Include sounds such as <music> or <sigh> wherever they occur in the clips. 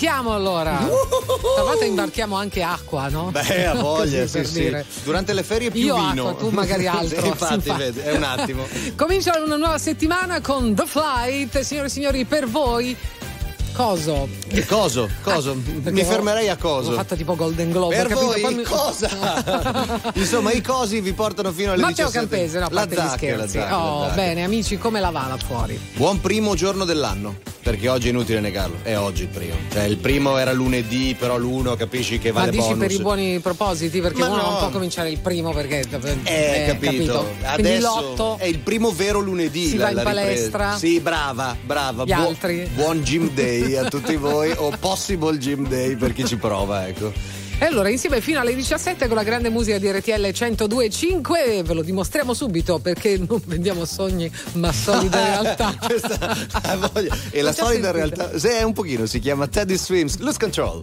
imbarchiamo allora. Stavolta imbarchiamo anche acqua, no? Beh, a <laughs> voglia, sì, per dire. sì. Durante le ferie più Io vino. acqua, tu magari <laughs> altro. Sì, infatti, Sì, vedi, è un attimo. Comincia una nuova settimana con The Flight, signore e signori, per voi. Coso? Che coso? Coso? Mi Perché fermerei a Ho coso. fatto tipo Golden Globe. Per capito? voi Poi mi- cosa? <laughs> Insomma, i cosi vi portano fino alle Matteo 17. Campese, no, la parte zacca, la scherzi. zacca, la oh, zacca. bene, amici, come la va là fuori? Buon primo giorno dell'anno, perché oggi è inutile negarlo, è oggi il primo. Cioè, il primo era lunedì, però l'uno capisci che Ma vale dici bonus. per i buoni propositi? Perché Ma uno non no. può cominciare il primo perché. Eh, capito. Quindi Adesso è il primo vero lunedì. Si la, va in la ripresa. palestra. Sì, brava, brava. Gli altri. Buon gym day a tutti voi, o possible gym day per chi ci prova, ecco. E allora insieme fino alle 17 con la grande musica di RTL 102.5 ve lo dimostriamo subito perché non vendiamo sogni ma solide <laughs> realtà. Questa. E la solida sentito. realtà, se è un pochino, si chiama Teddy Swims, Lose Control.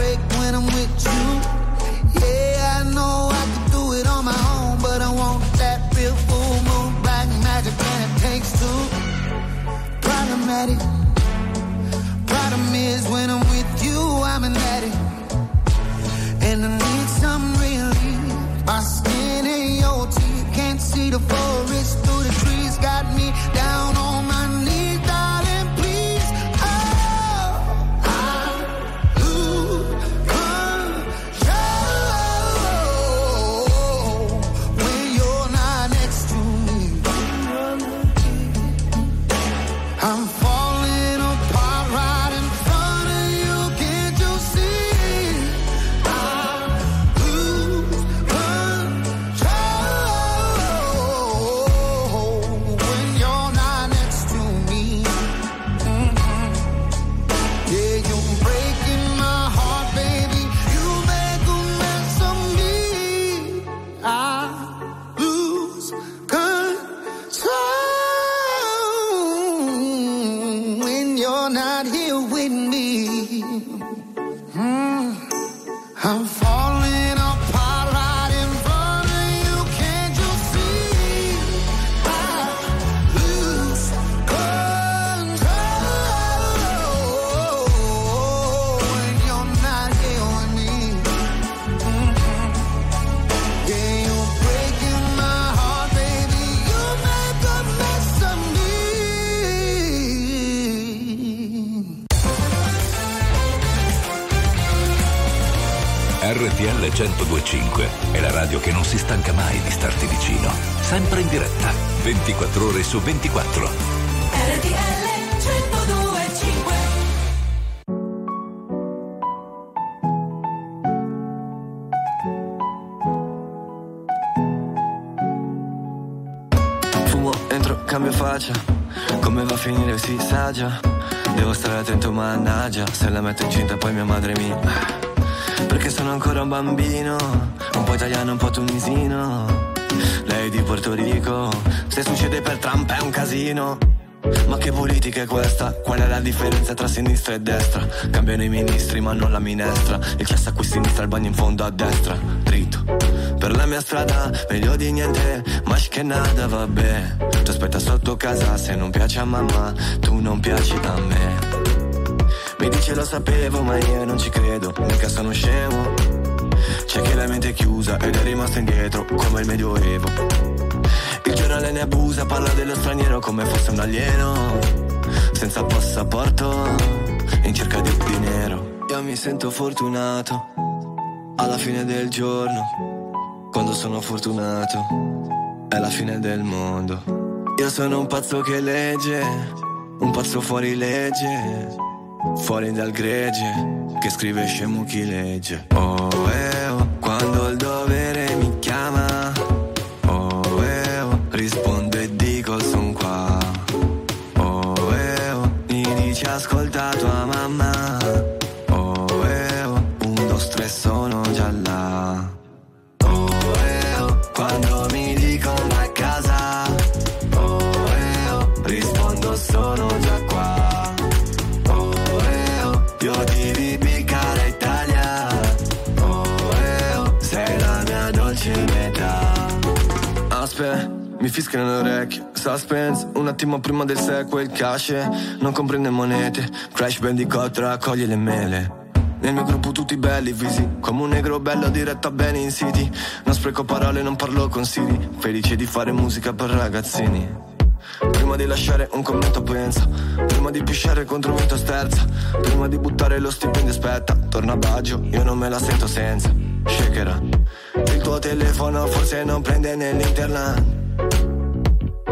Break when I'm with you. Yeah, I know I can do it on my own, but I want that real full moon, black magic, and it takes two. Problematic. Problem is, when I'm with you, I'm an addict. And I need some relief. My skin and your teeth can't see the forest through the trees. Got me down on su 24. RTL 1025 Fumo, entro, cambio faccia. Come va a finire si sa già. Devo stare attento, mannaggia. Se la metto incinta poi mia madre mi. Perché sono ancora un bambino. Un po' italiano, un po' tunisino. Lei di Porto Rico. Se succede per Trump è un casino. Ma che politica è questa? Qual è la differenza tra sinistra e destra? Cambiano i ministri ma non la minestra. Il cesso a qui sinistra, il bagno in fondo a destra. Dritto. Per la mia strada, meglio di niente. Ma che nada, vabbè. Ti aspetta sotto casa se non piace a mamma Tu non piaci a me. Mi dice lo sapevo ma io non ci credo, mica sono scemo C'è chi la mente è chiusa ed è rimasto indietro come il medioevo Giornale ne abusa, parla dello straniero come fosse un alieno Senza passaporto, in cerca di dinero Io mi sento fortunato, alla fine del giorno Quando sono fortunato, è la fine del mondo. Io sono un pazzo che legge, un pazzo fuori legge Fuori dal gregge, che scrive scemo chi legge. Oh, eh, fischiano le orecchie, suspense, un attimo prima del sequel, cash, non comprende monete, crash bandicoot raccoglie le mele. Nel mio gruppo tutti belli, visi, come un negro bello diretta bene in city. Non spreco parole, non parlo con Siri, felice di fare musica per ragazzini. Prima di lasciare un commento pensa Prima di pisciare contro un vento sterza Prima di buttare lo stipendio aspetta. Torna a Baggio, io non me la sento senza. Shakera Il tuo telefono forse non prende nell'internet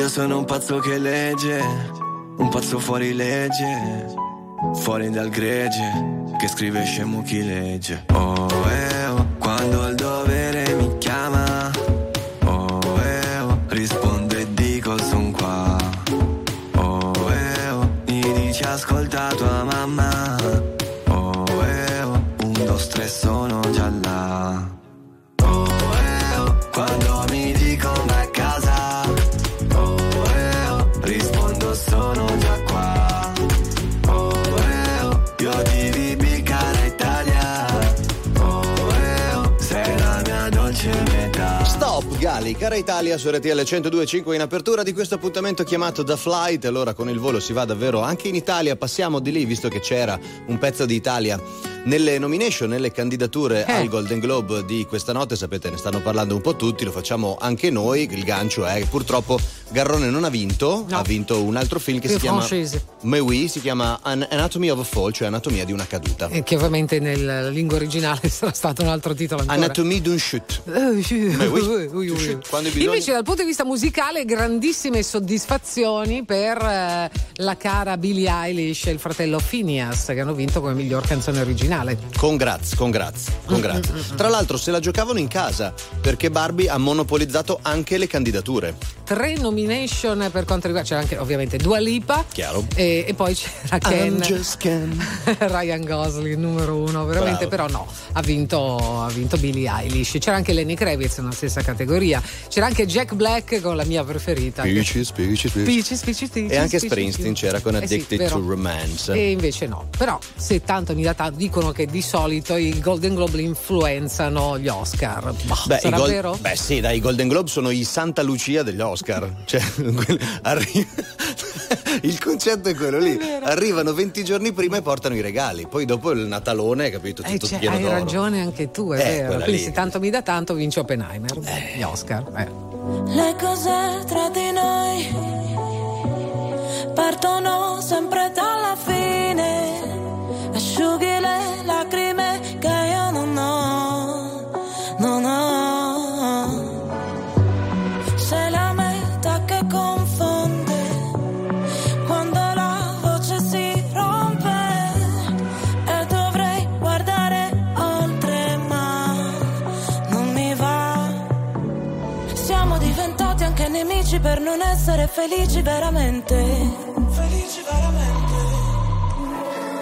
Io sono un pazzo che legge Un pazzo fuori legge Fuori dal gregge Che scrive scemo chi legge. Oh eh oh Quando il dovere mi chiama Oh eh oh Rispondo e dico son qua. Oh eh oh Mi dice ascolta tua mamma. Oh eh oh Un, due, tre sono Gali, cara Italia su RTL 102.5 in apertura di questo appuntamento chiamato The Flight. Allora con il volo si va davvero anche in Italia, passiamo di lì visto che c'era un pezzo di Italia nelle nomination, nelle candidature Eh. al Golden Globe di questa notte, sapete ne stanno parlando un po' tutti, lo facciamo anche noi, il gancio è che purtroppo Garrone non ha vinto, No. ha vinto un altro film che Più si chiama francese. Mais oui, si chiama An- Anatomy of a Fall, cioè Anatomia di una caduta. Eh, Che ovviamente nella lingua originale <laughs> sarà stato un altro titolo ancora. Anatomie d'un chute. Eh, <laughs> bisogno- Invece dal punto di vista musicale grandissime soddisfazioni per eh, la cara Billie Eilish e il fratello Phineas che hanno vinto come miglior canzone originale. Congrats, congrats, congrats. Tra l'altro se la giocavano in casa perché Barbie ha monopolizzato anche le candidature. Tre nomination per quanto riguarda c'era anche ovviamente Dua Lipa Chiaro. e, e poi c'era Ken Ken. <laughs> Ryan Gosling numero uno veramente Bravo. però no ha vinto, ha vinto Billie Eilish c'era anche Lenny Kravitz nella stessa categoria c'era anche Jack Black con la mia preferita che- Peaches, peaches, peaches. Peaches, peaches, peaches, E anche peaches, Springsteen peaches. c'era con Eh sì, Addicted to Romance. E invece no. Però se tanto mi dà tanto, dicono che di solito i Golden Globe li influenzano gli Oscar. Bah, Beh, sarà Gol- vero? Beh, sì, dai, i Golden Globe sono i Santa Lucia degli Oscar. <laughs> Cioè, arri- <laughs> il concetto è quello lì. Arrivano 20 giorni prima e portano i regali. Poi dopo il Natalone, capito? Eh, Tutto cioè, pieno hai d'oro. ragione anche tu, è Eh, vero. Quindi lì. se tanto mi dà tanto vince Oppenheimer. Gli Oscar. eh. Le cose tra di noi partono sempre dalla fine le lacrime che io non ho, non ho. C'è la metà che confonde quando la voce si rompe e dovrei guardare oltre ma non mi va. Siamo diventati anche nemici per non essere felici veramente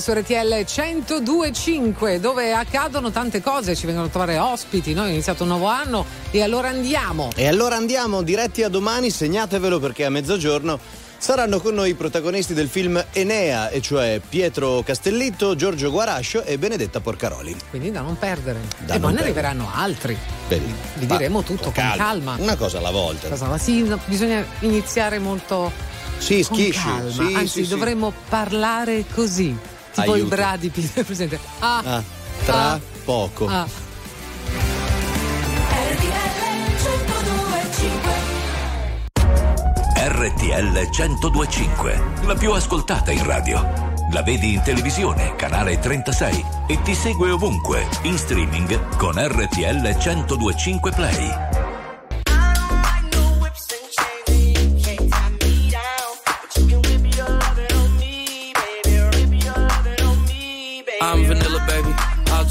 Su RTL 1025 dove accadono tante cose, ci vengono a trovare ospiti, noi abbiamo iniziato un nuovo anno e allora andiamo. E allora andiamo diretti a domani, segnatevelo perché a mezzogiorno saranno con noi i protagonisti del film Enea, e cioè Pietro Castellitto, Giorgio Guarascio e Benedetta Porcaroli. Quindi da non perdere. Da e non poi ne arriveranno altri. Vedi? Vi diremo tutto con calma. Una cosa alla volta. Cosa? Sì, no, bisogna iniziare molto Sì, con schisci. calma. Sì, Anzi, sì. dovremmo parlare così. Tipo Aiuto. i bradi presente. Ah, Ah, tra ah, poco. ah. RTL 1025, la più ascoltata in radio. La vedi in televisione, canale 36 e ti segue ovunque, in streaming con RTL 1025 Play.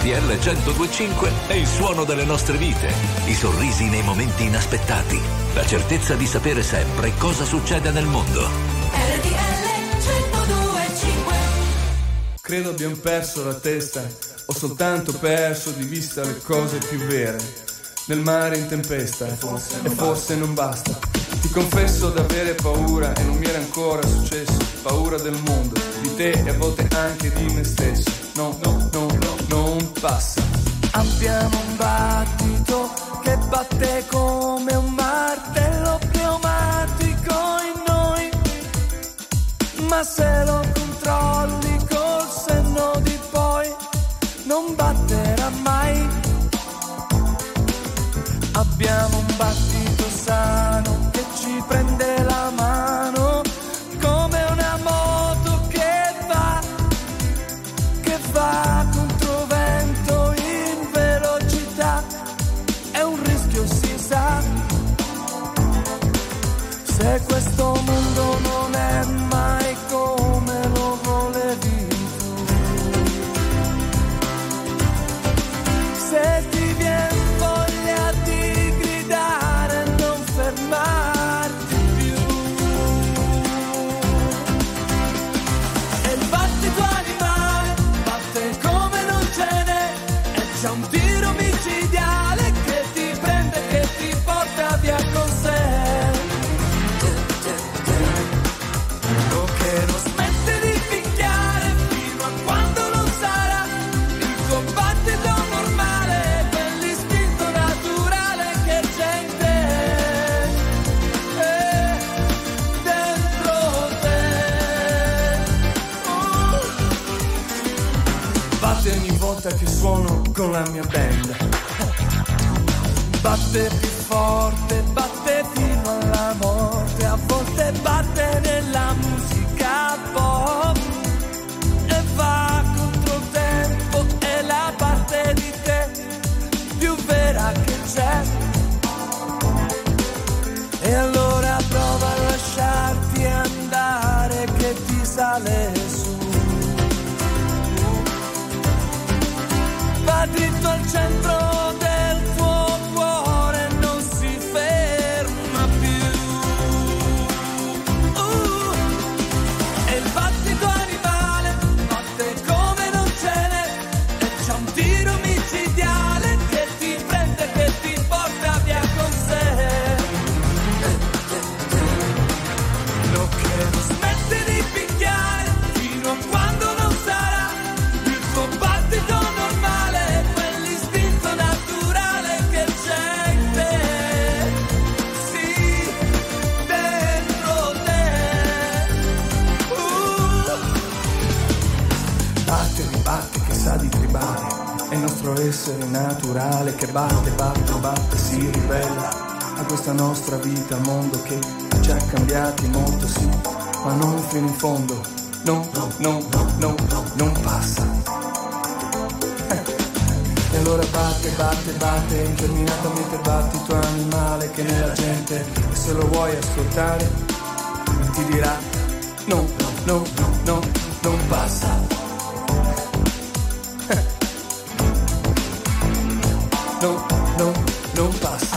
RTL 1025 è il suono delle nostre vite, i sorrisi nei momenti inaspettati, la certezza di sapere sempre cosa succede nel mondo. Credo abbiamo perso la testa, ho soltanto perso di vista le cose più vere. Nel mare in tempesta, e forse non basta. Ti confesso d'avere paura e non mi era ancora successo. Paura del mondo, di te e a volte anche di me stesso. No, no, no, no, non passa. Abbiamo un battito che batte come un martello pneumatico in noi. Ma se lo controlli col senno di poi, non batterà mai. Abbiamo un battito sano che ci prende Se questo mondo suono con la mia band. Batte più forte, batte fino alla morte, a volte batte nella musica pop e va contro il tempo, è la parte di te più vera che c'è. E allora prova a lasciarti andare che ti sale dritto al centro essere naturale che batte, batte, batte, si ribella a questa nostra vita, mondo che ci ha cambiati molto, sì, ma non fino in fondo, no, no, no, no, non passa. Eh. E allora batte, batte, batte, interminatamente batti tuo animale che nella gente, e se lo vuoi ascoltare, ti dirà no, no, no, no, non passa. No, non passa.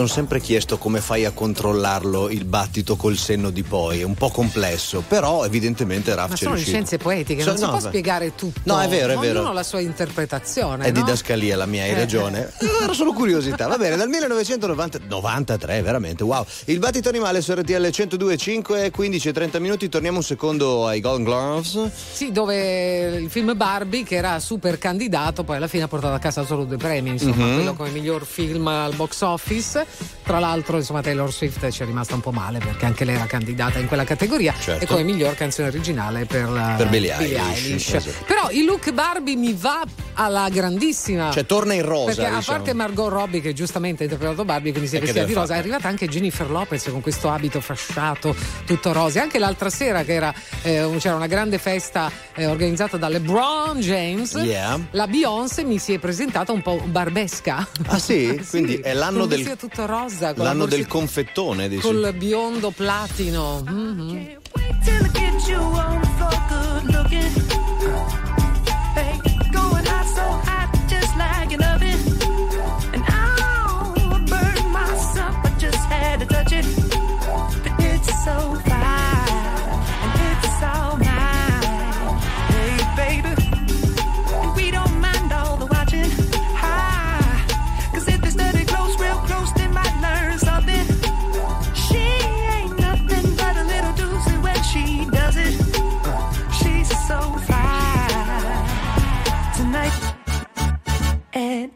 Sono sempre chiesto come fai a controllarlo il battito col senno di poi, è un po' complesso, però evidentemente Raff Ma sono riuscito. scienze poetiche, So- non si no, può beh. spiegare tutto. No, è vero, è vero. Ognuno ha la sua interpretazione. È no? didascalia la mia, hai Eh. ragione. <laughs> Era solo curiosità. Va bene, dal 1993, veramente, wow. Il battito animale su RTL 102.5, 15 e 30 minuti. Torniamo un secondo ai Golden Gloves. Sì, dove il film Barbie, che era super candidato, poi alla fine ha portato a casa solo due premi, insomma, Mhm. quello come miglior film al box office. Tra l'altro, insomma, Taylor Swift ci è rimasta un po' male perché anche lei era candidata in quella categoria Certo. e come miglior canzone originale per, Per Billie Eilish, esatto. Però il look Barbie mi va alla grandissima. Cioè, torna in rosa. Perché a diciamo. parte Margot Robbie che giustamente ha interpretato Barbie, quindi si è vestita di rosa, è fare? arrivata anche Jennifer Lopez con questo abito fasciato, tutto rosa. E Anche l'altra sera che era, eh, c'era una grande festa eh, organizzata da LeBron James, Yeah. la Beyoncé mi si è presentata un po' barbesca. Ah sì? <laughs> Quindi è l'anno del, vestito rosa, con la l'anno del confettone, dici? col biondo platino. Mhm.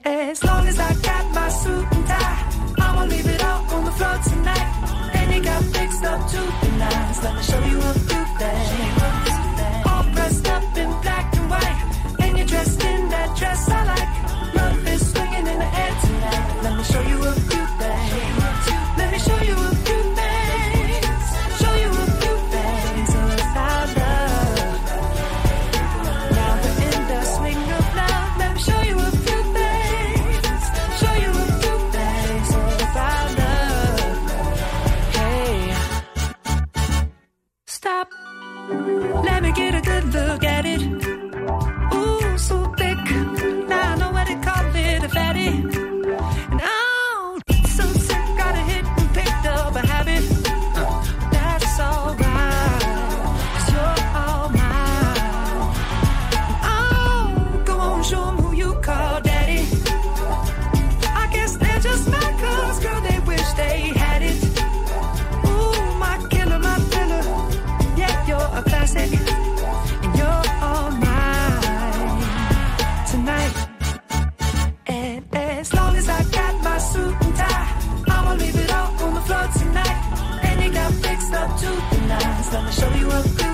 As long as I got my suit and tie, I'ma leave it all on the floor tonight. And you got fixed up to the nines. Let me show you a few things. All dressed up in black and white. And you're dressed in that dress I like. Love is swinging in the air tonight. Let me show you a few me get a good look at it. Nines. Let me show you a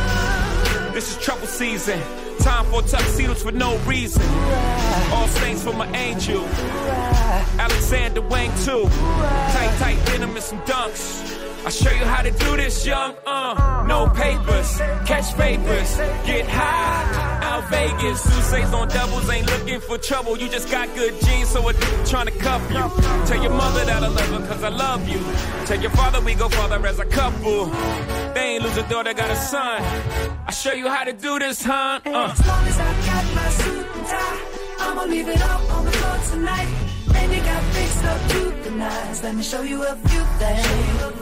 This is trouble season. Time for tuxedos for no reason. All saints for my angel. Alexander Wang too. Tight, tight denim and some dunks. I'll show you how to do this, young. Uh, no papers, catch papers, get high. Out Vegas, Sousa's on doubles, ain't looking for trouble. You just got good genes, so a dude trying to cuff you. Tell your mother that I love her, cause I love you. Tell your father we go farther as a couple. They ain't lose a daughter, got a son. I'll show you how to do this, huh? Uh. As long as I got my suit and tie, I'ma leave it all on the floor tonight. And you got fixed up to the nines. Let me show you a few things.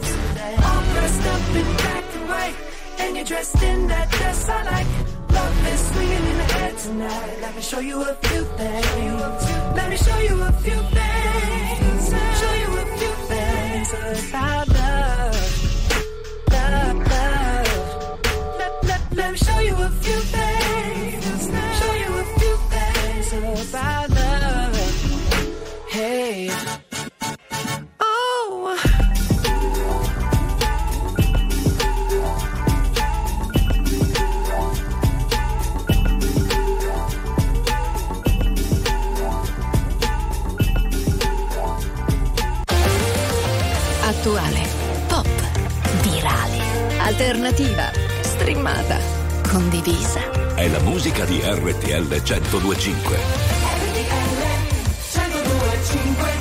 Dressed up in black and white, and you're dressed in that dress I like. Love is swinging in the air tonight. Let me show you a few things. Let me show you a few things. Show you a few things about alternativa, streamata, condivisa. È la musica di RTL 1025. RTL 1025.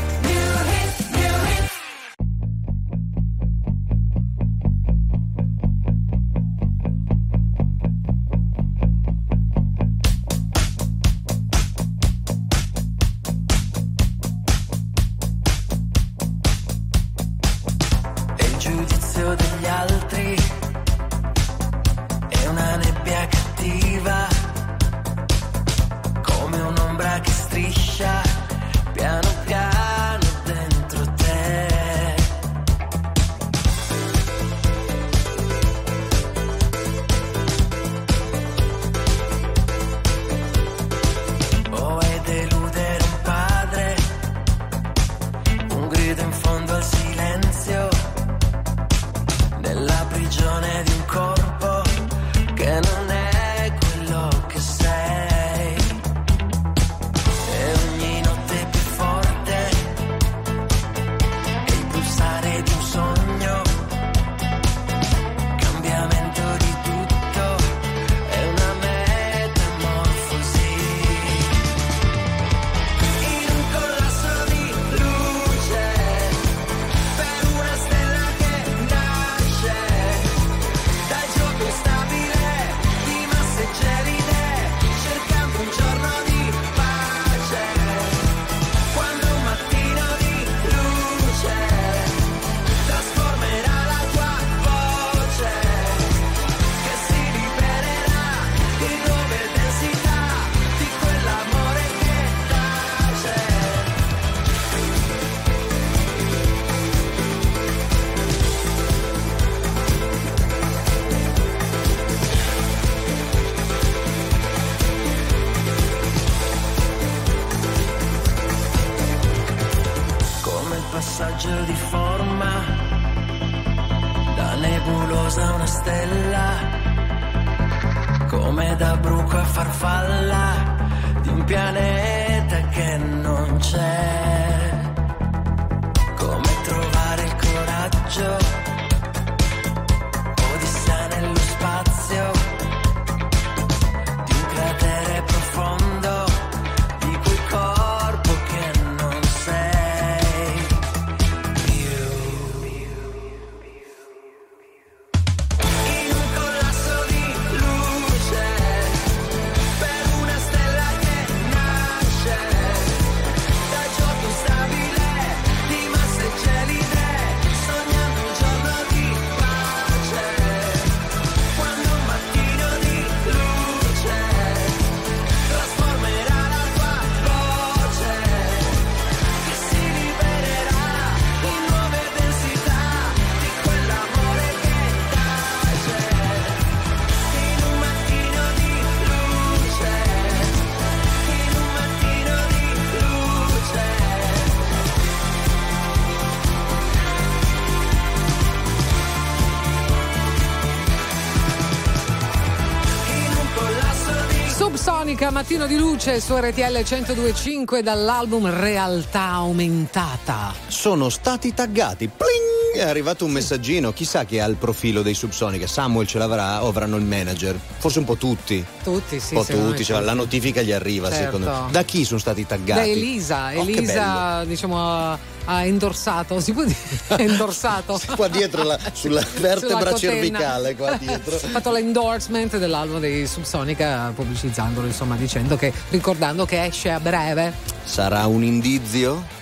musica, mattino di luce su RTL 102.5 dall'album Realtà Aumentata. Sono stati taggati. Pling! È arrivato un messaggino. Chissà chi ha il profilo dei Subsonica. Samuel ce l'avrà o avranno il manager? Forse un po' tutti. Tutti, sì. Un po' tutti. Cioè, la notifica gli arriva, certo. secondo me. Da chi sono stati taggati? Da Elisa. Oh, Elisa, diciamo, ha indorsato, si può dire endorsato qua dietro, la, sulla <laughs> vertebra sulla cervicale, qua <laughs> dietro. Ha fatto l'endorsement dell'album dei Subsonica, pubblicizzandolo, insomma, dicendo che, ricordando che esce a breve. Sarà un indizio?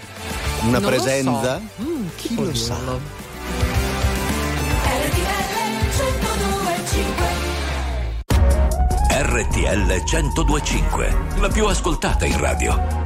Una non presenza? Lo so. mm, chi, chi lo, sa? Dirlo? RTL 1025, la più ascoltata in radio.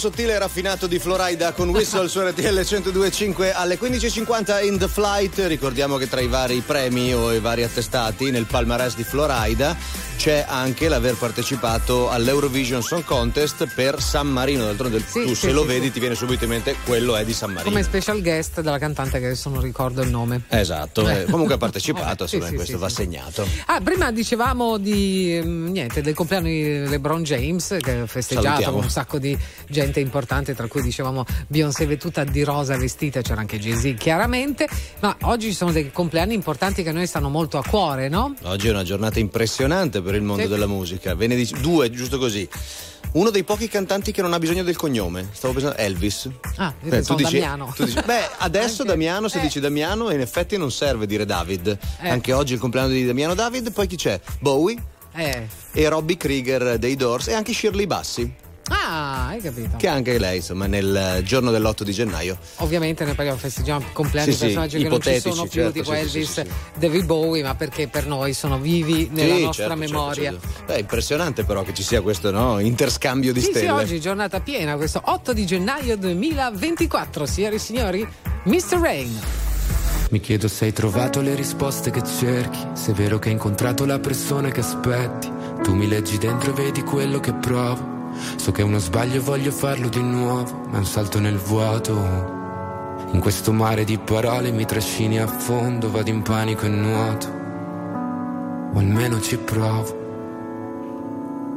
Sottile e raffinato di Florida con Whistle su RTL 102.5 alle 15.50 in The Flight. Ricordiamo che tra i vari premi o i vari attestati nel palmarès di Florida c'è anche l'aver partecipato all'Eurovision Song Contest per San Marino. D'altronde tu sì, se lo sì, vedi sì. ti viene subito in mente quello è di San Marino. Come special guest della cantante che adesso non ricordo il nome. Esatto, Eh. eh, comunque ha partecipato, <laughs> Sì, insomma, sì, questo sì, va sì. segnato. Ah, prima dicevamo di mm, niente, del compleanno di LeBron James che ha festeggiato Salutiamo. con un sacco di gente importante, tra cui dicevamo Beyoncé tutta di rosa vestita, c'era anche Jay-Z chiaramente, ma oggi ci sono dei compleanni importanti che a noi stanno molto a cuore, no? Oggi è una giornata impressionante per il mondo Sì. della musica. Ve ne dic- due, giusto così. Uno dei pochi cantanti che non ha bisogno del cognome. Stavo pensando Elvis. Ah, io Eh, pensavo Damiano. tu dici- beh, adesso <laughs> Anche- Damiano, se eh. dici Damiano, in effetti non serve dire David. Eh. Anche oggi è il compleanno di Damiano David. Poi chi c'è? Bowie Eh. e Robbie Krieger dei Doors e anche Shirley Bassi, Ah, hai capito. che anche lei, insomma, nel giorno dell'8 di gennaio. Ovviamente noi parliamo, festeggiamo compleanno Sì, di sì, personaggi che non ci sono più, certo, tipo sì, sì, Elvis, sì, sì, David Bowie, ma perché per noi sono vivi nella Sì, nostra certo, certo, memoria. certo. Beh, è impressionante però che ci sia questo no, interscambio di Sì, sì, stelle. oggi giornata piena, questo 8 di gennaio 2024, signore e signori, Mr. Rain. Mi chiedo se hai trovato le risposte che cerchi, se è vero che hai incontrato la persona che aspetti. Tu mi leggi dentro e vedi quello che provo. So che uno sbaglio e voglio farlo di nuovo, ma è un salto nel vuoto. In questo mare di parole mi trascini a fondo, vado in panico e nuoto. O almeno ci provo.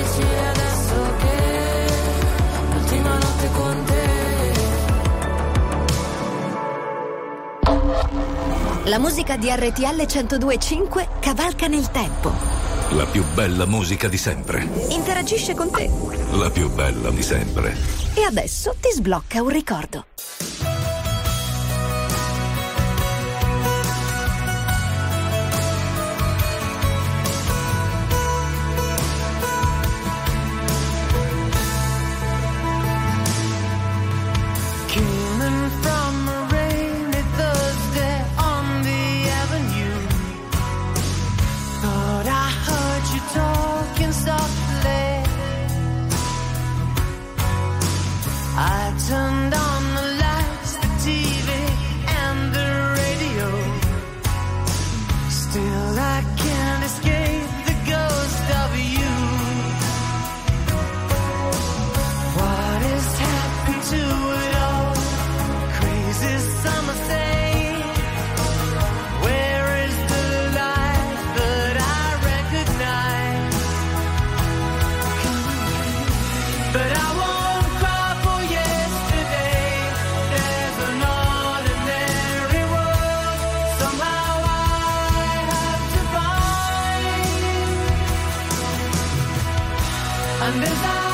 difficile adesso che l'ultima notte con te. La musica di RTL 1025 cavalca nel tempo. La più bella musica di sempre. Interagisce con te. La più bella di sempre. E adesso ti sblocca un ricordo. And as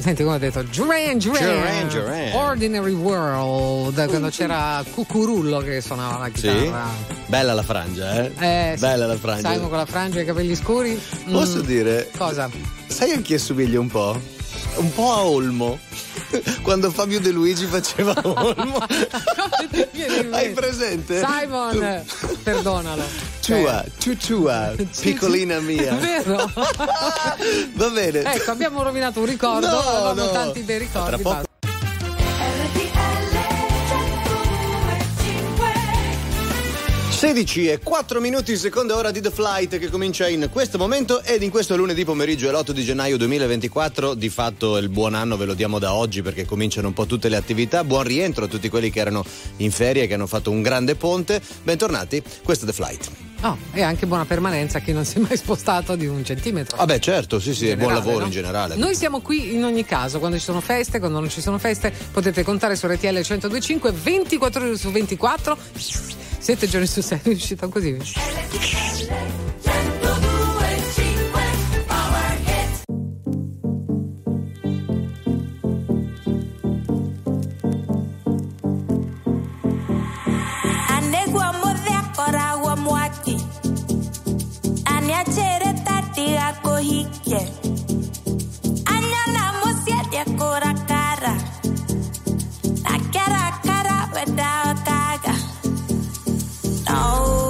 senti come ho detto, Duran Duran. Ordinary World, quando c'era Cucurullo che suonava la Sì? chitarra. Bella la frangia, eh? Eh, sì. Bella la frangia. Simon con la frangia e i capelli scuri. Posso Mm. dire? Cosa? Sai a chi assomiglia un po'? Un po' a Olmo. <laughs> Quando Fabio De Luigi faceva <laughs> Olmo. Hai presente? Simon, perdonalo. Tua, tu tua, piccolina mia. È vero? <laughs> Va bene. ecco, abbiamo rovinato un ricordo, No, avevamo no. tanti bei ricordi. 16 e 4 minuti, seconda ora di The Flight che comincia in questo momento ed in questo lunedì pomeriggio è l'8 di gennaio 2024. Di fatto il buon anno ve lo diamo da oggi perché cominciano un po' tutte le attività. Buon rientro a tutti quelli che erano in ferie che hanno fatto un grande ponte. Bentornati, questo è The Flight. Oh, e anche buona permanenza a chi non si è mai spostato di un centimetro. Vabbè, certo, sì, sì, In buon generale, lavoro no? in generale. Noi siamo qui in ogni caso, quando ci sono feste, quando non ci sono feste, potete contare su RTL 1025 24 ore su 24, 7 giorni su 6, <laughs> è uscito così. anegwa Oh.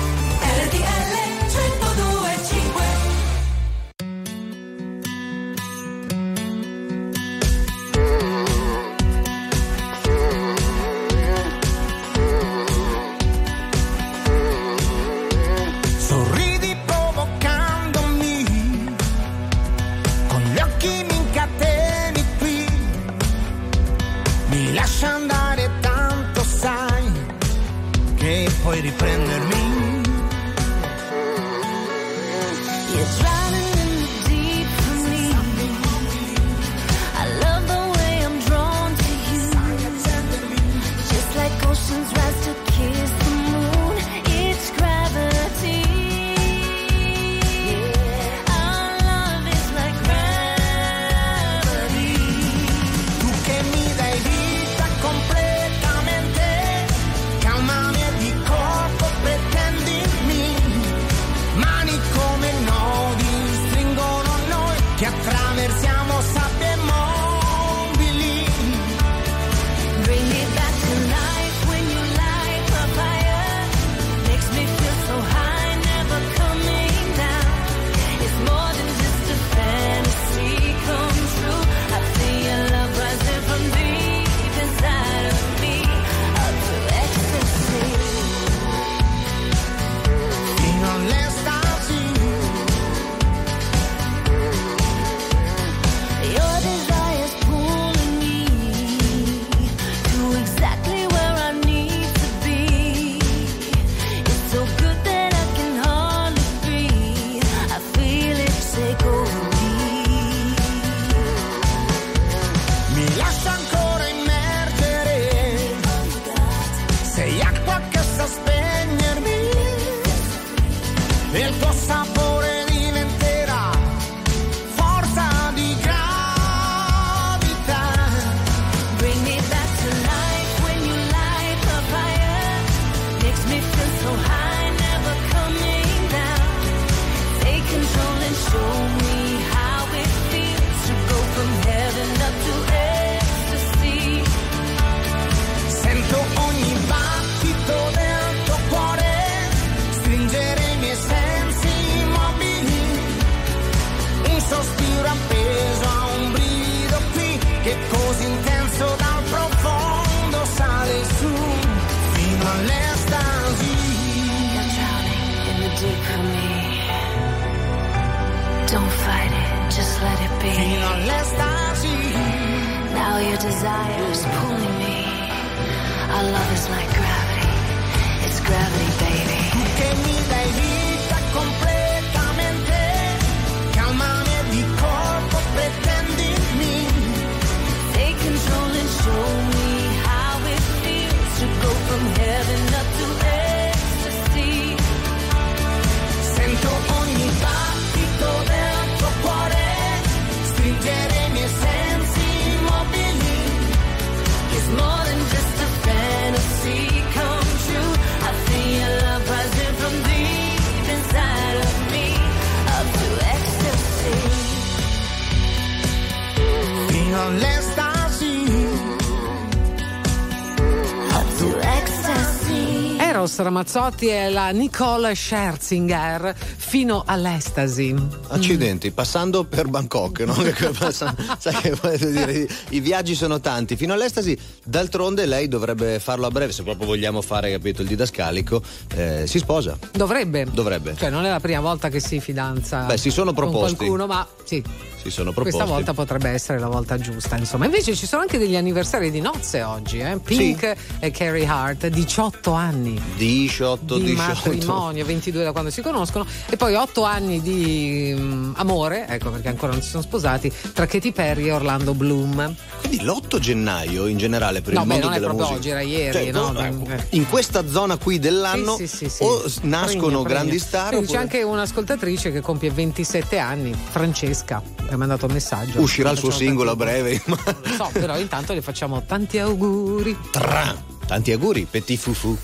Ramazzotti e la Nicole Scherzinger fino all'estasi. Accidenti, passando per Bangkok, no? <laughs> Sai che voglio dire, i viaggi sono tanti. Fino all'estasi, d'altronde lei dovrebbe farlo a breve, se proprio vogliamo fare, capito, il didascalico, eh, si sposa. Dovrebbe. Dovrebbe. Cioè, non è la prima volta che si fidanza Beh, si sono con proposti. qualcuno, ma sì. Si sono proposti. Questa volta potrebbe essere la volta giusta, insomma. Invece ci sono anche degli anniversari di nozze oggi, eh? Pink e Carrie Hart, 18 anni 18, di 18. matrimonio, 22 da quando si conoscono, e poi 8 anni di mm, amore, ecco perché ancora non si sono sposati, tra Katy Perry e Orlando Bloom. Quindi l'8 gennaio in generale per No, il beh, mondo non è della proprio musica. oggi, era ieri, Cioè, no? no, Eh. In questa zona qui dell'anno Sì, sì, sì, sì. o nascono Pregna, grandi pregna. star Quindi c'è oppure anche un'ascoltatrice che compie 27 anni, Francesca, ha mandato un messaggio. uscirà il suo singolo a breve. Non so, però intanto le facciamo tanti auguri. Tra. Tanti auguri, Petit Fufu.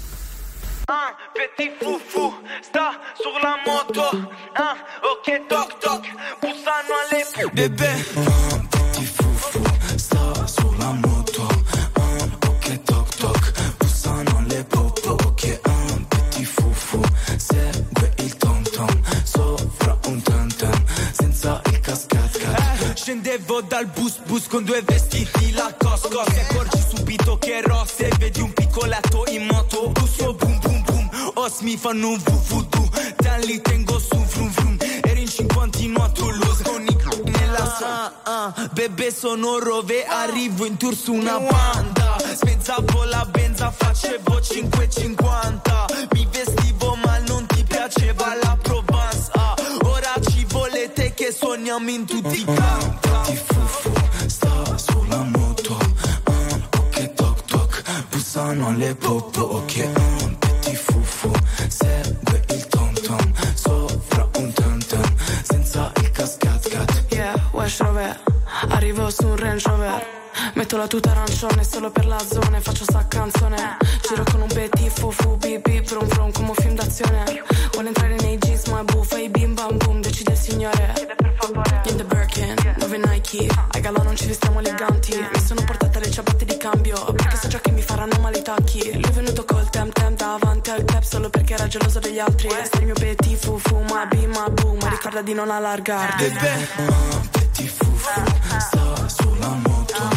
Un petit foufou sta sulla moto Un ok toc toc Bussano alle Bebè Dal bus bus con due vestiti la cosco Ti accorgi subito che ero Se vedi un piccoletto in moto Busso boom boom boom. Os mi fanno un vuvudu Te li tengo su frum frum Eri in cinquantino a Toulouse Con i c***i nella sa ah, Bebe sono rove. Arrivo in tour su una banda Spezzavo la benza Facevo 5,50 siamo in tutti i campi. Ti fufu, sta sulla moto. Ok toc toc, bussano le popo Ok, petit fufu, segue il tom tom. Sopra un tam tam, senza il cascat cat. Yeah, Rover. Arrivo su un Range Rover Metto la tuta arancione solo per la zona faccio sta canzone. Giro con un petit fufu bibi brum brum come un film d'azione. Vuole entrare nei jeans ma è buffa i bim bam boom decide il signore. In the Birkin, dove Nike? Ai galà non ci vestiamo eleganti. Mi sono portata le ciabatte di cambio Perché so già che mi faranno male i tacchi. Lui è venuto col tem tem davanti al tap Solo perché era geloso degli altri. Sei il mio petit fufu ma bim ma boom. Ma ricorda di non allargarti Bebè, ah, petit fufu, sta sulla moto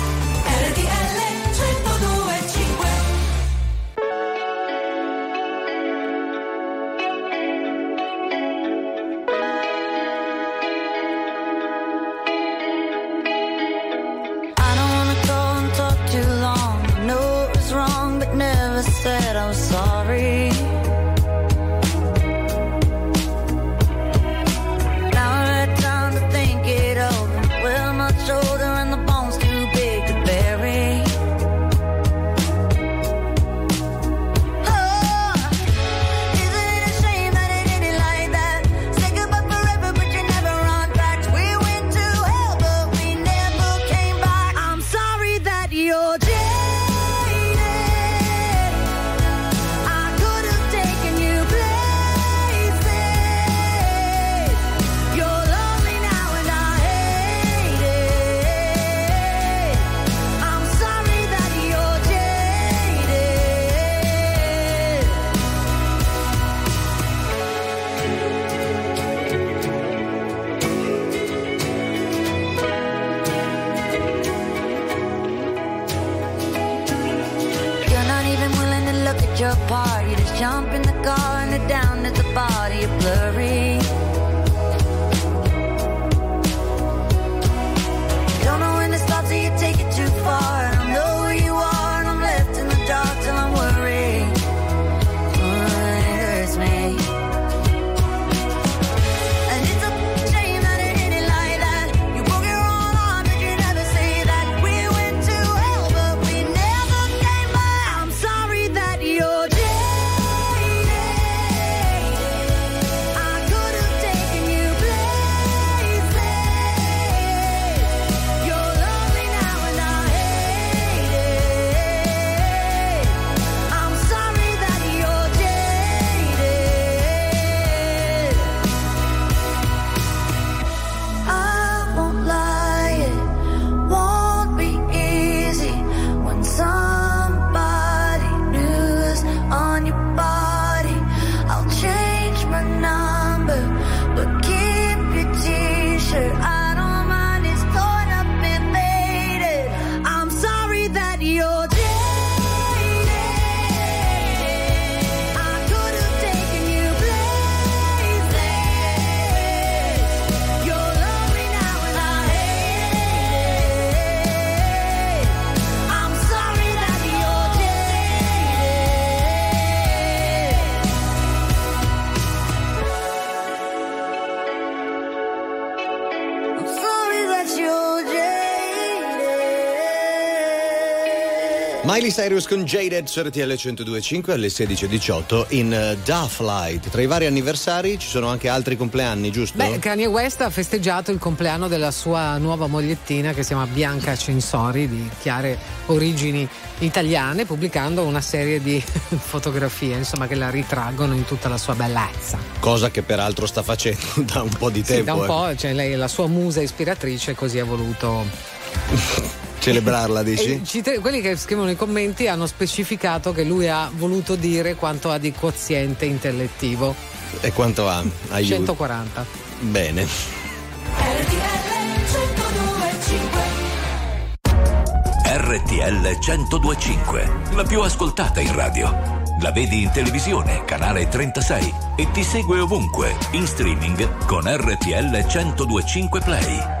Miley Cyrus con Jaded su RTL 1025 alle 16.18 in Duff Light. Tra i vari anniversari ci sono anche altri compleanni, giusto? Beh, Kanye West ha festeggiato il compleanno della sua nuova mogliettina che si chiama Bianca Censori di chiare origini italiane, pubblicando una serie di <laughs> fotografie, insomma, che la ritraggono in tutta la sua bellezza. Cosa che peraltro sta facendo da un po' di Sì, tempo. da un eh. po', cioè lei è la sua musa ispiratrice, così ha voluto <laughs> Celebrarla, <laughs> dici? Te- quelli che scrivono i commenti hanno specificato che lui ha voluto dire quanto ha di quoziente intellettivo. E quanto ha? Aiuto. 140. Bene. RTL 1025, la più ascoltata in radio. La vedi in televisione, canale 36 e ti segue ovunque, in streaming con RTL 1025 Play.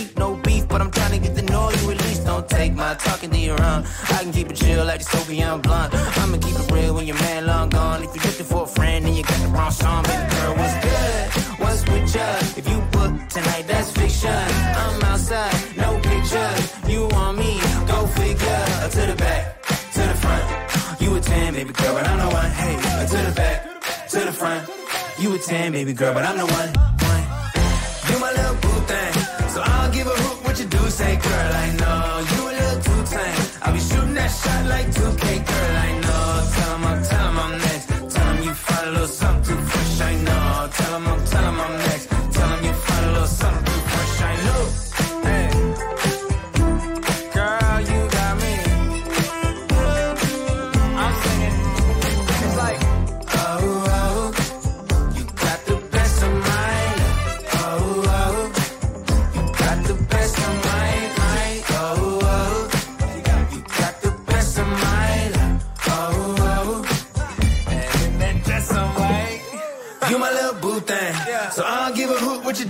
take my talking to your own. I can keep it chill like the Soviet blunt. I'ma keep it real when your man long gone. If you're looking for a friend and you got the wrong song, baby girl, what's good? What's with ya? If you book tonight, that's fiction. I'm outside, no pictures. You want me? Go figure. To the back, to the front. You a 10, baby girl, but I'm the one. Hey, to the back, to the front. You a 10, baby girl, but I'm the one. one. You my little boo thing. Shot like 2K, girl, I know.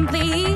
complete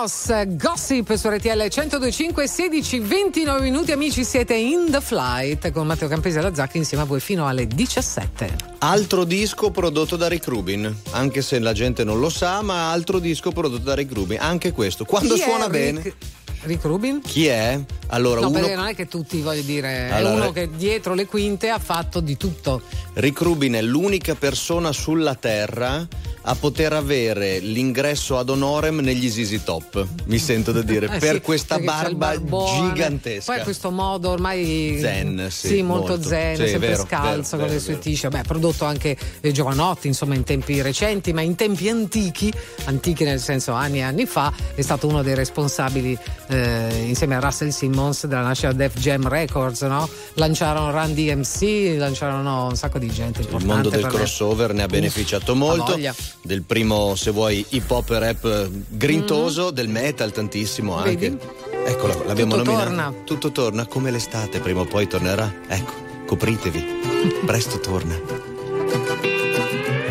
Cross, eh, Gossip su RTL 1025, 16, 29 minuti. Amici, siete in The Flight con Matteo Campesi e la Zacca insieme a voi fino alle 17. Altro disco prodotto da Rick Rubin, anche se la gente non lo sa, ma altro disco prodotto da Rick Rubin, anche questo. Quando Chi suona Rick- bene. Rick Rubin? Chi è? Allora, no, uno perché non è che tutti, voglio dire, Allora- è uno che dietro le quinte ha fatto di tutto. Rick Rubin è l'unica persona sulla Terra a poter avere l'ingresso ad honorem negli ZZ Top, mi sento da dire, <laughs> Eh per sì, questa il barba gigantesca. Poi questo modo ormai Zen, sì, molto, molto. zen, Sì, sempre vero, scalzo vero, con le vero, sue t-shirt. Beh, prodotto anche eh, Giovanotti, insomma, in tempi recenti, ma in tempi antichi, antichi nel senso anni e anni fa, è stato uno dei responsabili eh, insieme a Russell Simmons della nascita Def Jam Records, no? Lanciarono Run DMC, lanciarono un sacco di gente Il importante. mondo del crossover ne ha Uff, beneficiato ha molto. Del primo, se vuoi, hip hop rap eh, grintoso, del metal tantissimo anche. Mm. Vedi? Ecco, la- l'abbiamo Tutto nominato. torna. Tutto torna come l'estate, prima o poi tornerà. Ecco, copritevi, <laughs> presto torna.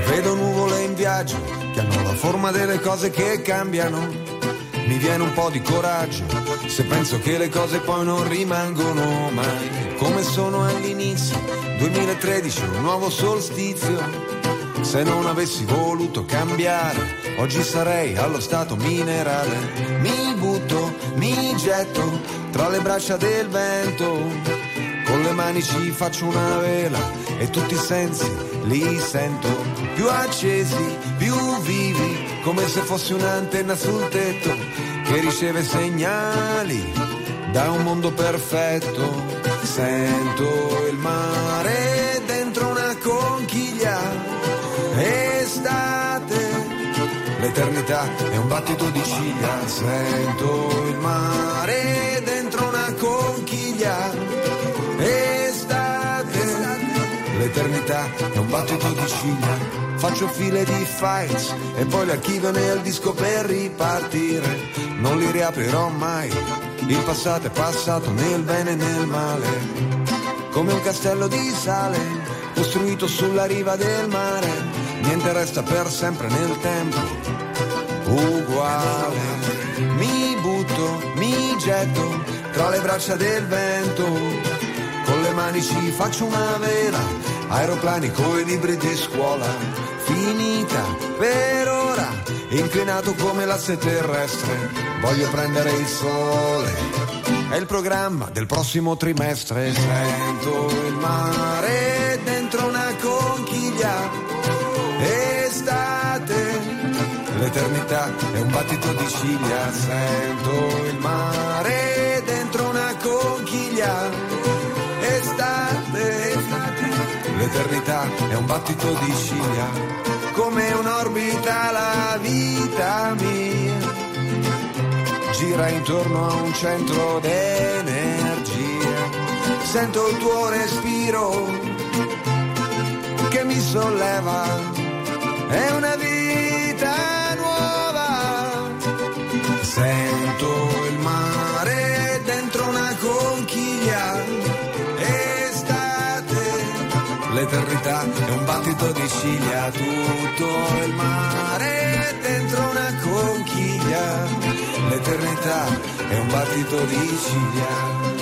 Vedo nuvole in viaggio che hanno la forma delle cose che cambiano. Mi viene un po' di coraggio se penso che le cose poi non rimangono mai come sono all'inizio. 2013, un nuovo solstizio. Se non avessi voluto cambiare, oggi sarei allo stato minerale. Mi butto, mi getto tra le braccia del vento. Con le mani ci faccio una vela e tutti i sensi li sento più accesi, più vivi, come se fossi un'antenna sul tetto che riceve segnali da un mondo perfetto. Sento il mare l'eternità è un battito di ciglia. Sento il mare dentro una conchiglia, estate, l'eternità è un battito di ciglia. Faccio file di fights e poi le archivio nel disco per ripartire. Non li riaprirò mai. Il passato è passato nel bene e nel male. Come un castello di sale costruito sulla riva del mare. Niente resta per sempre nel tempo. Uguale. Mi butto, mi getto tra le braccia del vento. Con le mani ci faccio una vela, aeroplani coi libri di scuola. Finita per ora, inclinato come l'asse terrestre. Voglio prendere il sole, è il programma del prossimo trimestre. Sento il mare dentro l'eternità è un battito di ciglia. Sento il mare dentro una conchiglia. Estate, l'eternità è un battito di ciglia. Come un'orbita la vita mia gira intorno a un centro d'energia. Sento il tuo respiro che mi solleva. È una vita. Sento il mare dentro una conchiglia. Estate, l'eternità è un battito di ciglia. Tutto il mare dentro una conchiglia. L'eternità è un battito di ciglia.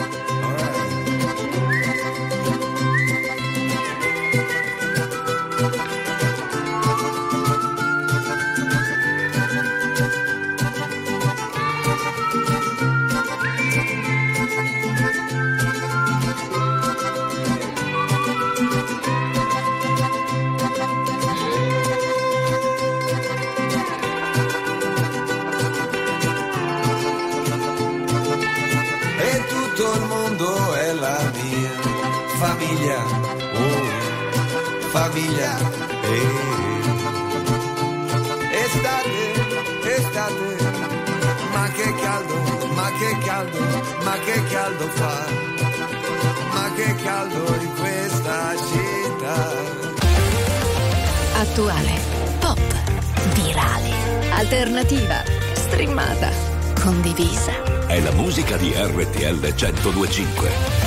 Caldo fa, ma che caldo in questa città. Attuale, pop, virale, alternativa, streamata, condivisa. È la musica di RTL 1025.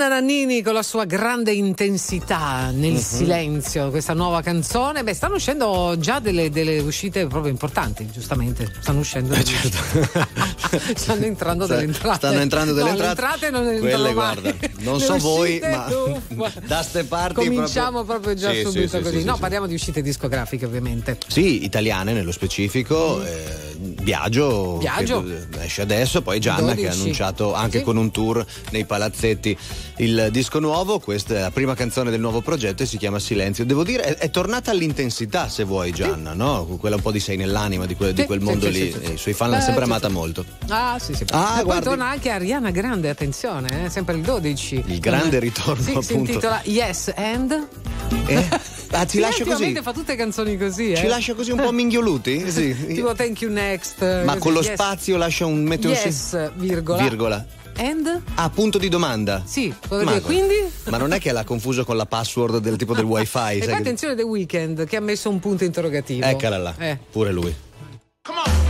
Gianna Nannini con la sua grande intensità nel Mhm. silenzio, questa nuova canzone. Beh, stanno uscendo già delle, delle uscite proprio importanti, giustamente. Stanno uscendo. <laughs> stanno entrando Sta- delle entrate. stanno entrando delle No, entrate. entrate non Quelle, guarda, non so voi, ma uffa. <laughs> da ste parti Cominciamo proprio, già Sì, subito sì, sì, così. sì, no, parliamo di uscite discografiche, ovviamente. Sì, italiane nello specifico, eh, Biagio, Biagio. esce adesso, poi Gianna che ha 12. annunciato anche Sì. con un tour nei palazzetti il disco nuovo, questa è la prima canzone del nuovo progetto e si chiama Silenzio. Devo dire, è, è tornata all'intensità se vuoi Gianna, no? Quella un po' di sei nell'anima di, que- di Sì, quel sì, mondo sì, lì, sì, sì. i suoi fan l'hanno Eh, sempre sì, amata sì. molto. Ah, sì, sì. Ah, poi torna anche Ariana Grande, attenzione, eh, sempre il 12. Il grande ritorno, Sì, si appunto. intitola Yes and. Eh? Ah, ci Sì, lascia così? fa tutte canzoni così, eh. Ci lascia così un po' minghioluti? <laughs> Sì. tipo Thank You Next. Ma così, con lo yes. spazio lascia un mette un Yes, virgola. virgola. And? Ah, punto di domanda. Sì, Ma quindi? Ma non è che l'ha confuso con la password del tipo del <laughs> wifi? E sai poi che- attenzione The Weeknd che ha messo un punto interrogativo. Eccola là, Eh. pure lui. stole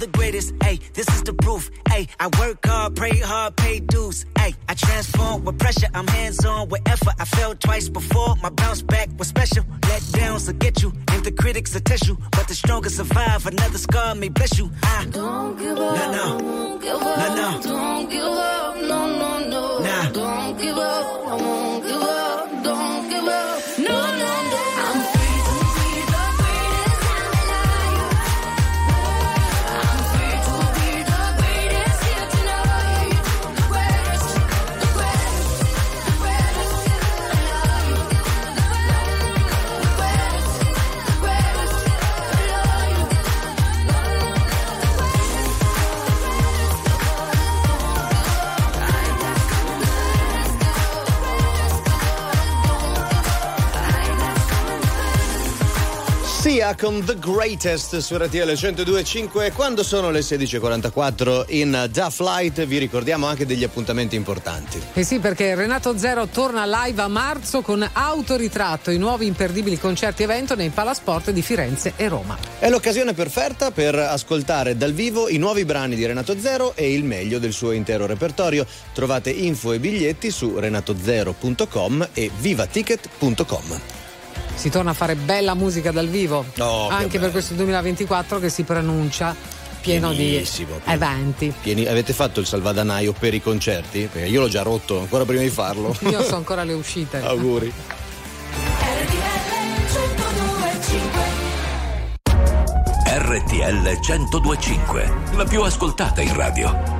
the greatest Gaga con The Greatest su RTL 102.5 quando sono le 16.44 in The Flight vi ricordiamo anche degli appuntamenti importanti. Eh sì perché Renato Zero torna live a marzo con Autoritratto, i nuovi imperdibili concerti evento nei Palasport di Firenze e Roma. È l'occasione perfetta per ascoltare dal vivo i nuovi brani di Renato Zero e il meglio del suo intero repertorio. Trovate info e biglietti su renatozero.com e vivaticket.com si torna a fare bella musica dal vivo oh, anche per questo 2024 che si preannuncia pieno Pienissimo, di eventi. Pieni, avete fatto il salvadanaio per i concerti? Perché io l'ho già rotto ancora prima di farlo. <laughs> Io so ancora le uscite. <laughs> Auguri. RTL 1025, la più ascoltata in radio.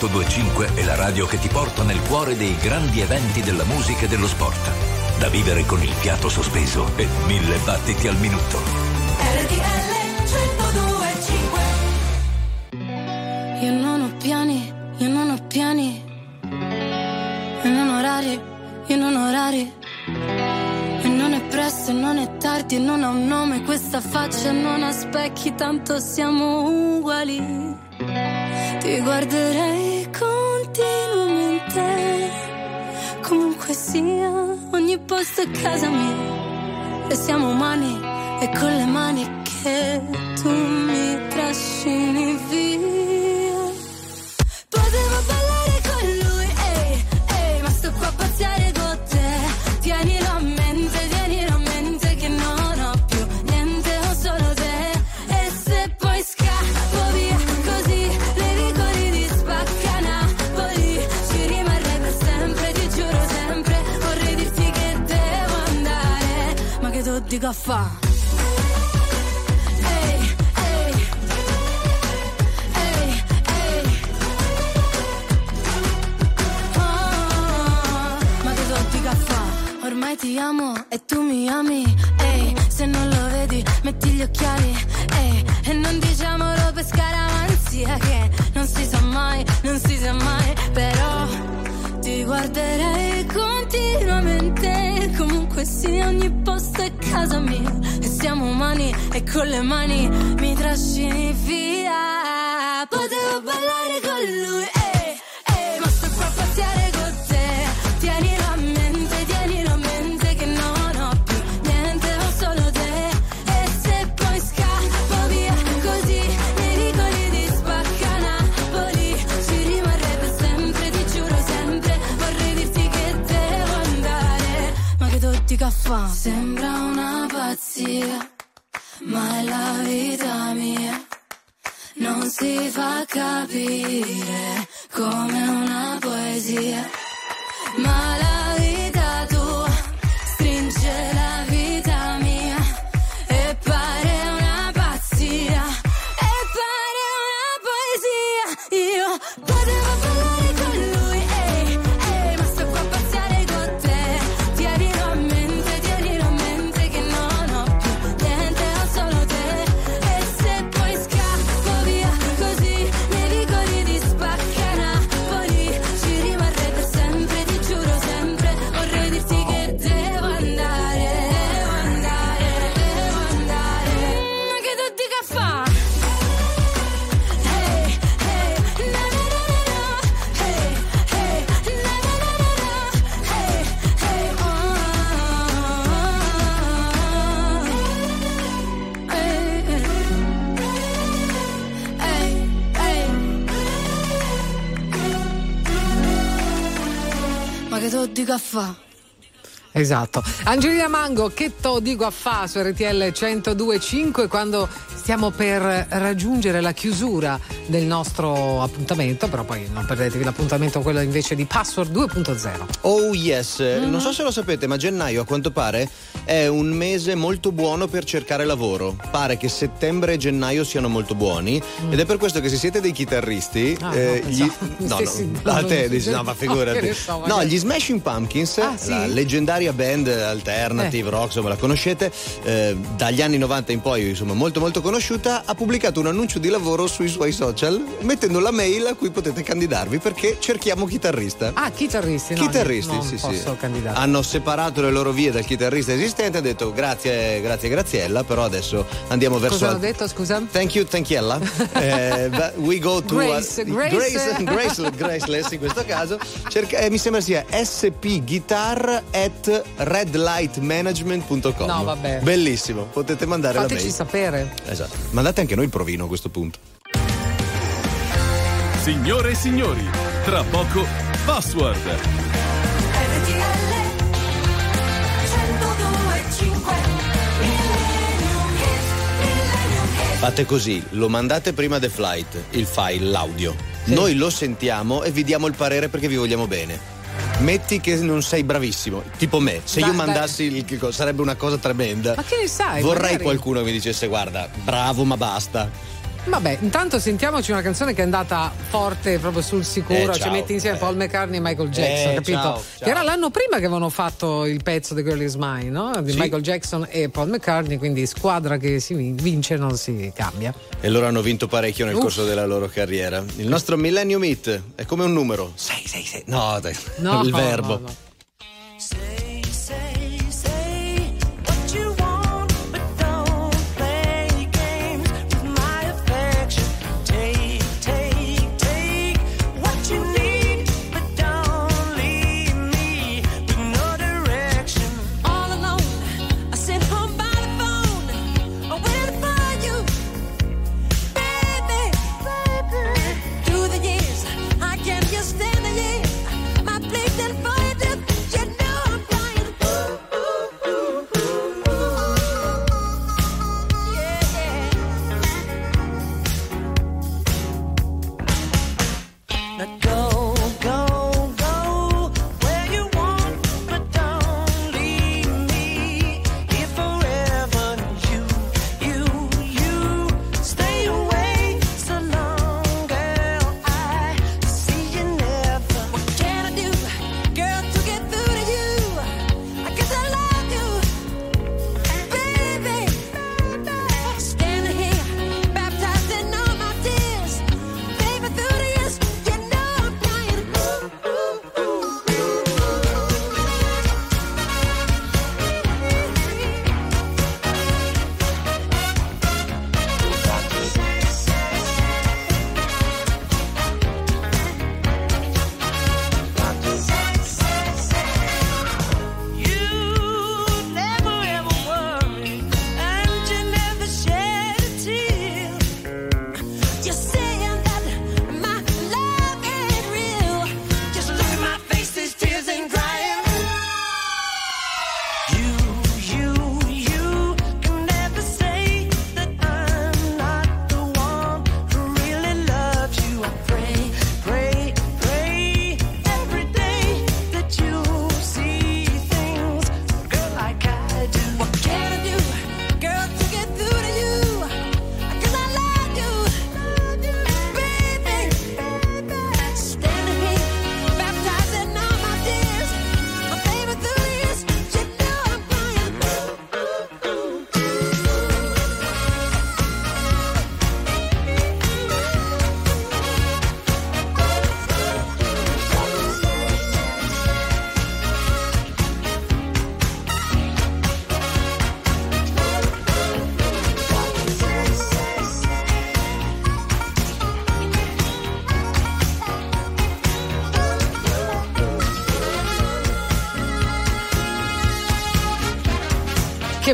1025 è la radio che ti porta nel cuore dei grandi eventi della musica e dello sport. Da vivere con il fiato sospeso e mille battiti al minuto. RTL 1025 Io non ho piani, io non ho piani. E non orari, io non ho orari. E non è presto, non è tardi, non ha un nome questa faccia, non ha specchi, tanto siamo uguali. Ti guarderei posto è casa mia. E siamo umani, e con le mani che tu mi trascini via. Fa? Esatto. Angelina Mango, che to dico a fa su RTL 1025 quando stiamo per raggiungere la chiusura del nostro appuntamento, però poi non perdetevi l'appuntamento quello invece di Password 2.0. Oh yes, non so se lo sapete, ma gennaio a quanto pare è un mese molto buono per cercare lavoro. Pare che settembre e gennaio siano molto buoni ed è per questo che se siete dei chitarristi, Ah, no, eh, gli... pensavo- no, no, a no, te dici, no, ma no, figurati. so, no, gli Smashing Pumpkins, Ah, sì? la leggendaria band alternative Eh. rock, insomma, la conoscete, eh, dagli anni 90 in poi, insomma, molto molto conosciuta, ha pubblicato un annuncio di lavoro sui suoi social mettendo la mail a cui potete candidarvi perché cerchiamo chitarrista. Ah, chitarristi, no, Chitarristi, non sì, posso sì. candidare. Hanno separato le loro vie dal chitarrista esistente ha detto grazie, grazie Graziella, però adesso andiamo verso Cosa ho detto, scusa? Thank you, Tanchiella. <laughs> Eh, we go to Grace, Grace. Grace, Graceless, Graceless in questo caso. Cerca- eh, mi sembra sia spguitar at redlightmanagement.com. No, vabbè. Bellissimo, potete mandare Fateci la mail. sapere. Esatto. Mandate anche noi il provino a questo punto. Signore e signori, tra poco Password. Fate così, lo mandate prima The Flight, il file, l'audio. Noi lo sentiamo e vi diamo il parere perché vi vogliamo bene. Metti che non sei bravissimo, tipo me. Se Dai, io mandassi il il sarebbe una cosa tremenda. Ma che ne sai? Vorrei magari- qualcuno che mi dicesse guarda, bravo ma basta. Vabbè, intanto sentiamoci una canzone che è andata forte proprio sul sicuro, Eh, ci ciao. mette insieme Paul McCartney e Michael Jackson, Eh, capito? ciao, ciao. Che era l'anno prima che avevano fatto il pezzo The Girl Is Mine, no? Di Sì. Michael Jackson e Paul McCartney, quindi squadra che si vin- vince non si cambia. E loro hanno vinto parecchio nel Uff. corso della loro carriera. Il nostro Millennium Hit è come un numero. 666. No, dai. No, <laughs> il no, verbo. no. Say,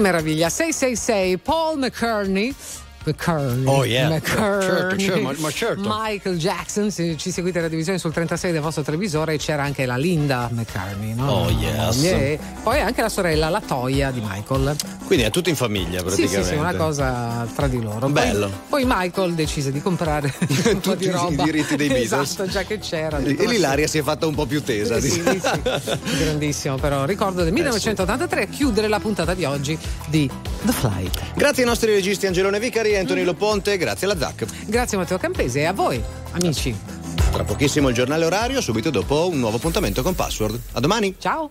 meraviglia! 666 Paul McCartney. McCartney. Oh, yeah. McCartney. Certo, certo, ma- certo. Michael Jackson, se ci seguite la divisione sul 36 del vostro televisore c'era anche la Linda McCartney, no? Oh, yes. Yeah. Poi anche la sorella, la Toia di Michael. Quindi è tutto in famiglia Sì, praticamente. sì, sì, una cosa tra di loro. Poi- Bello. Poi, Michael decise di comprare <laughs> un po' di Tutti i diritti dei Beatles. Esatto, già che c'era. E e "Ma l'Ilaria si è fatta un po' più tesa. Sì, sì, sì. <laughs> Grandissimo, però ricordo del 1983 a chiudere la puntata di oggi di The Flight. Grazie ai nostri registi Angelone Vicari e Antonino Ponte, grazie alla ZAC. Grazie Matteo Campese e a voi, amici. Tra pochissimo il giornale orario, subito dopo un nuovo appuntamento con Password. A domani. Ciao.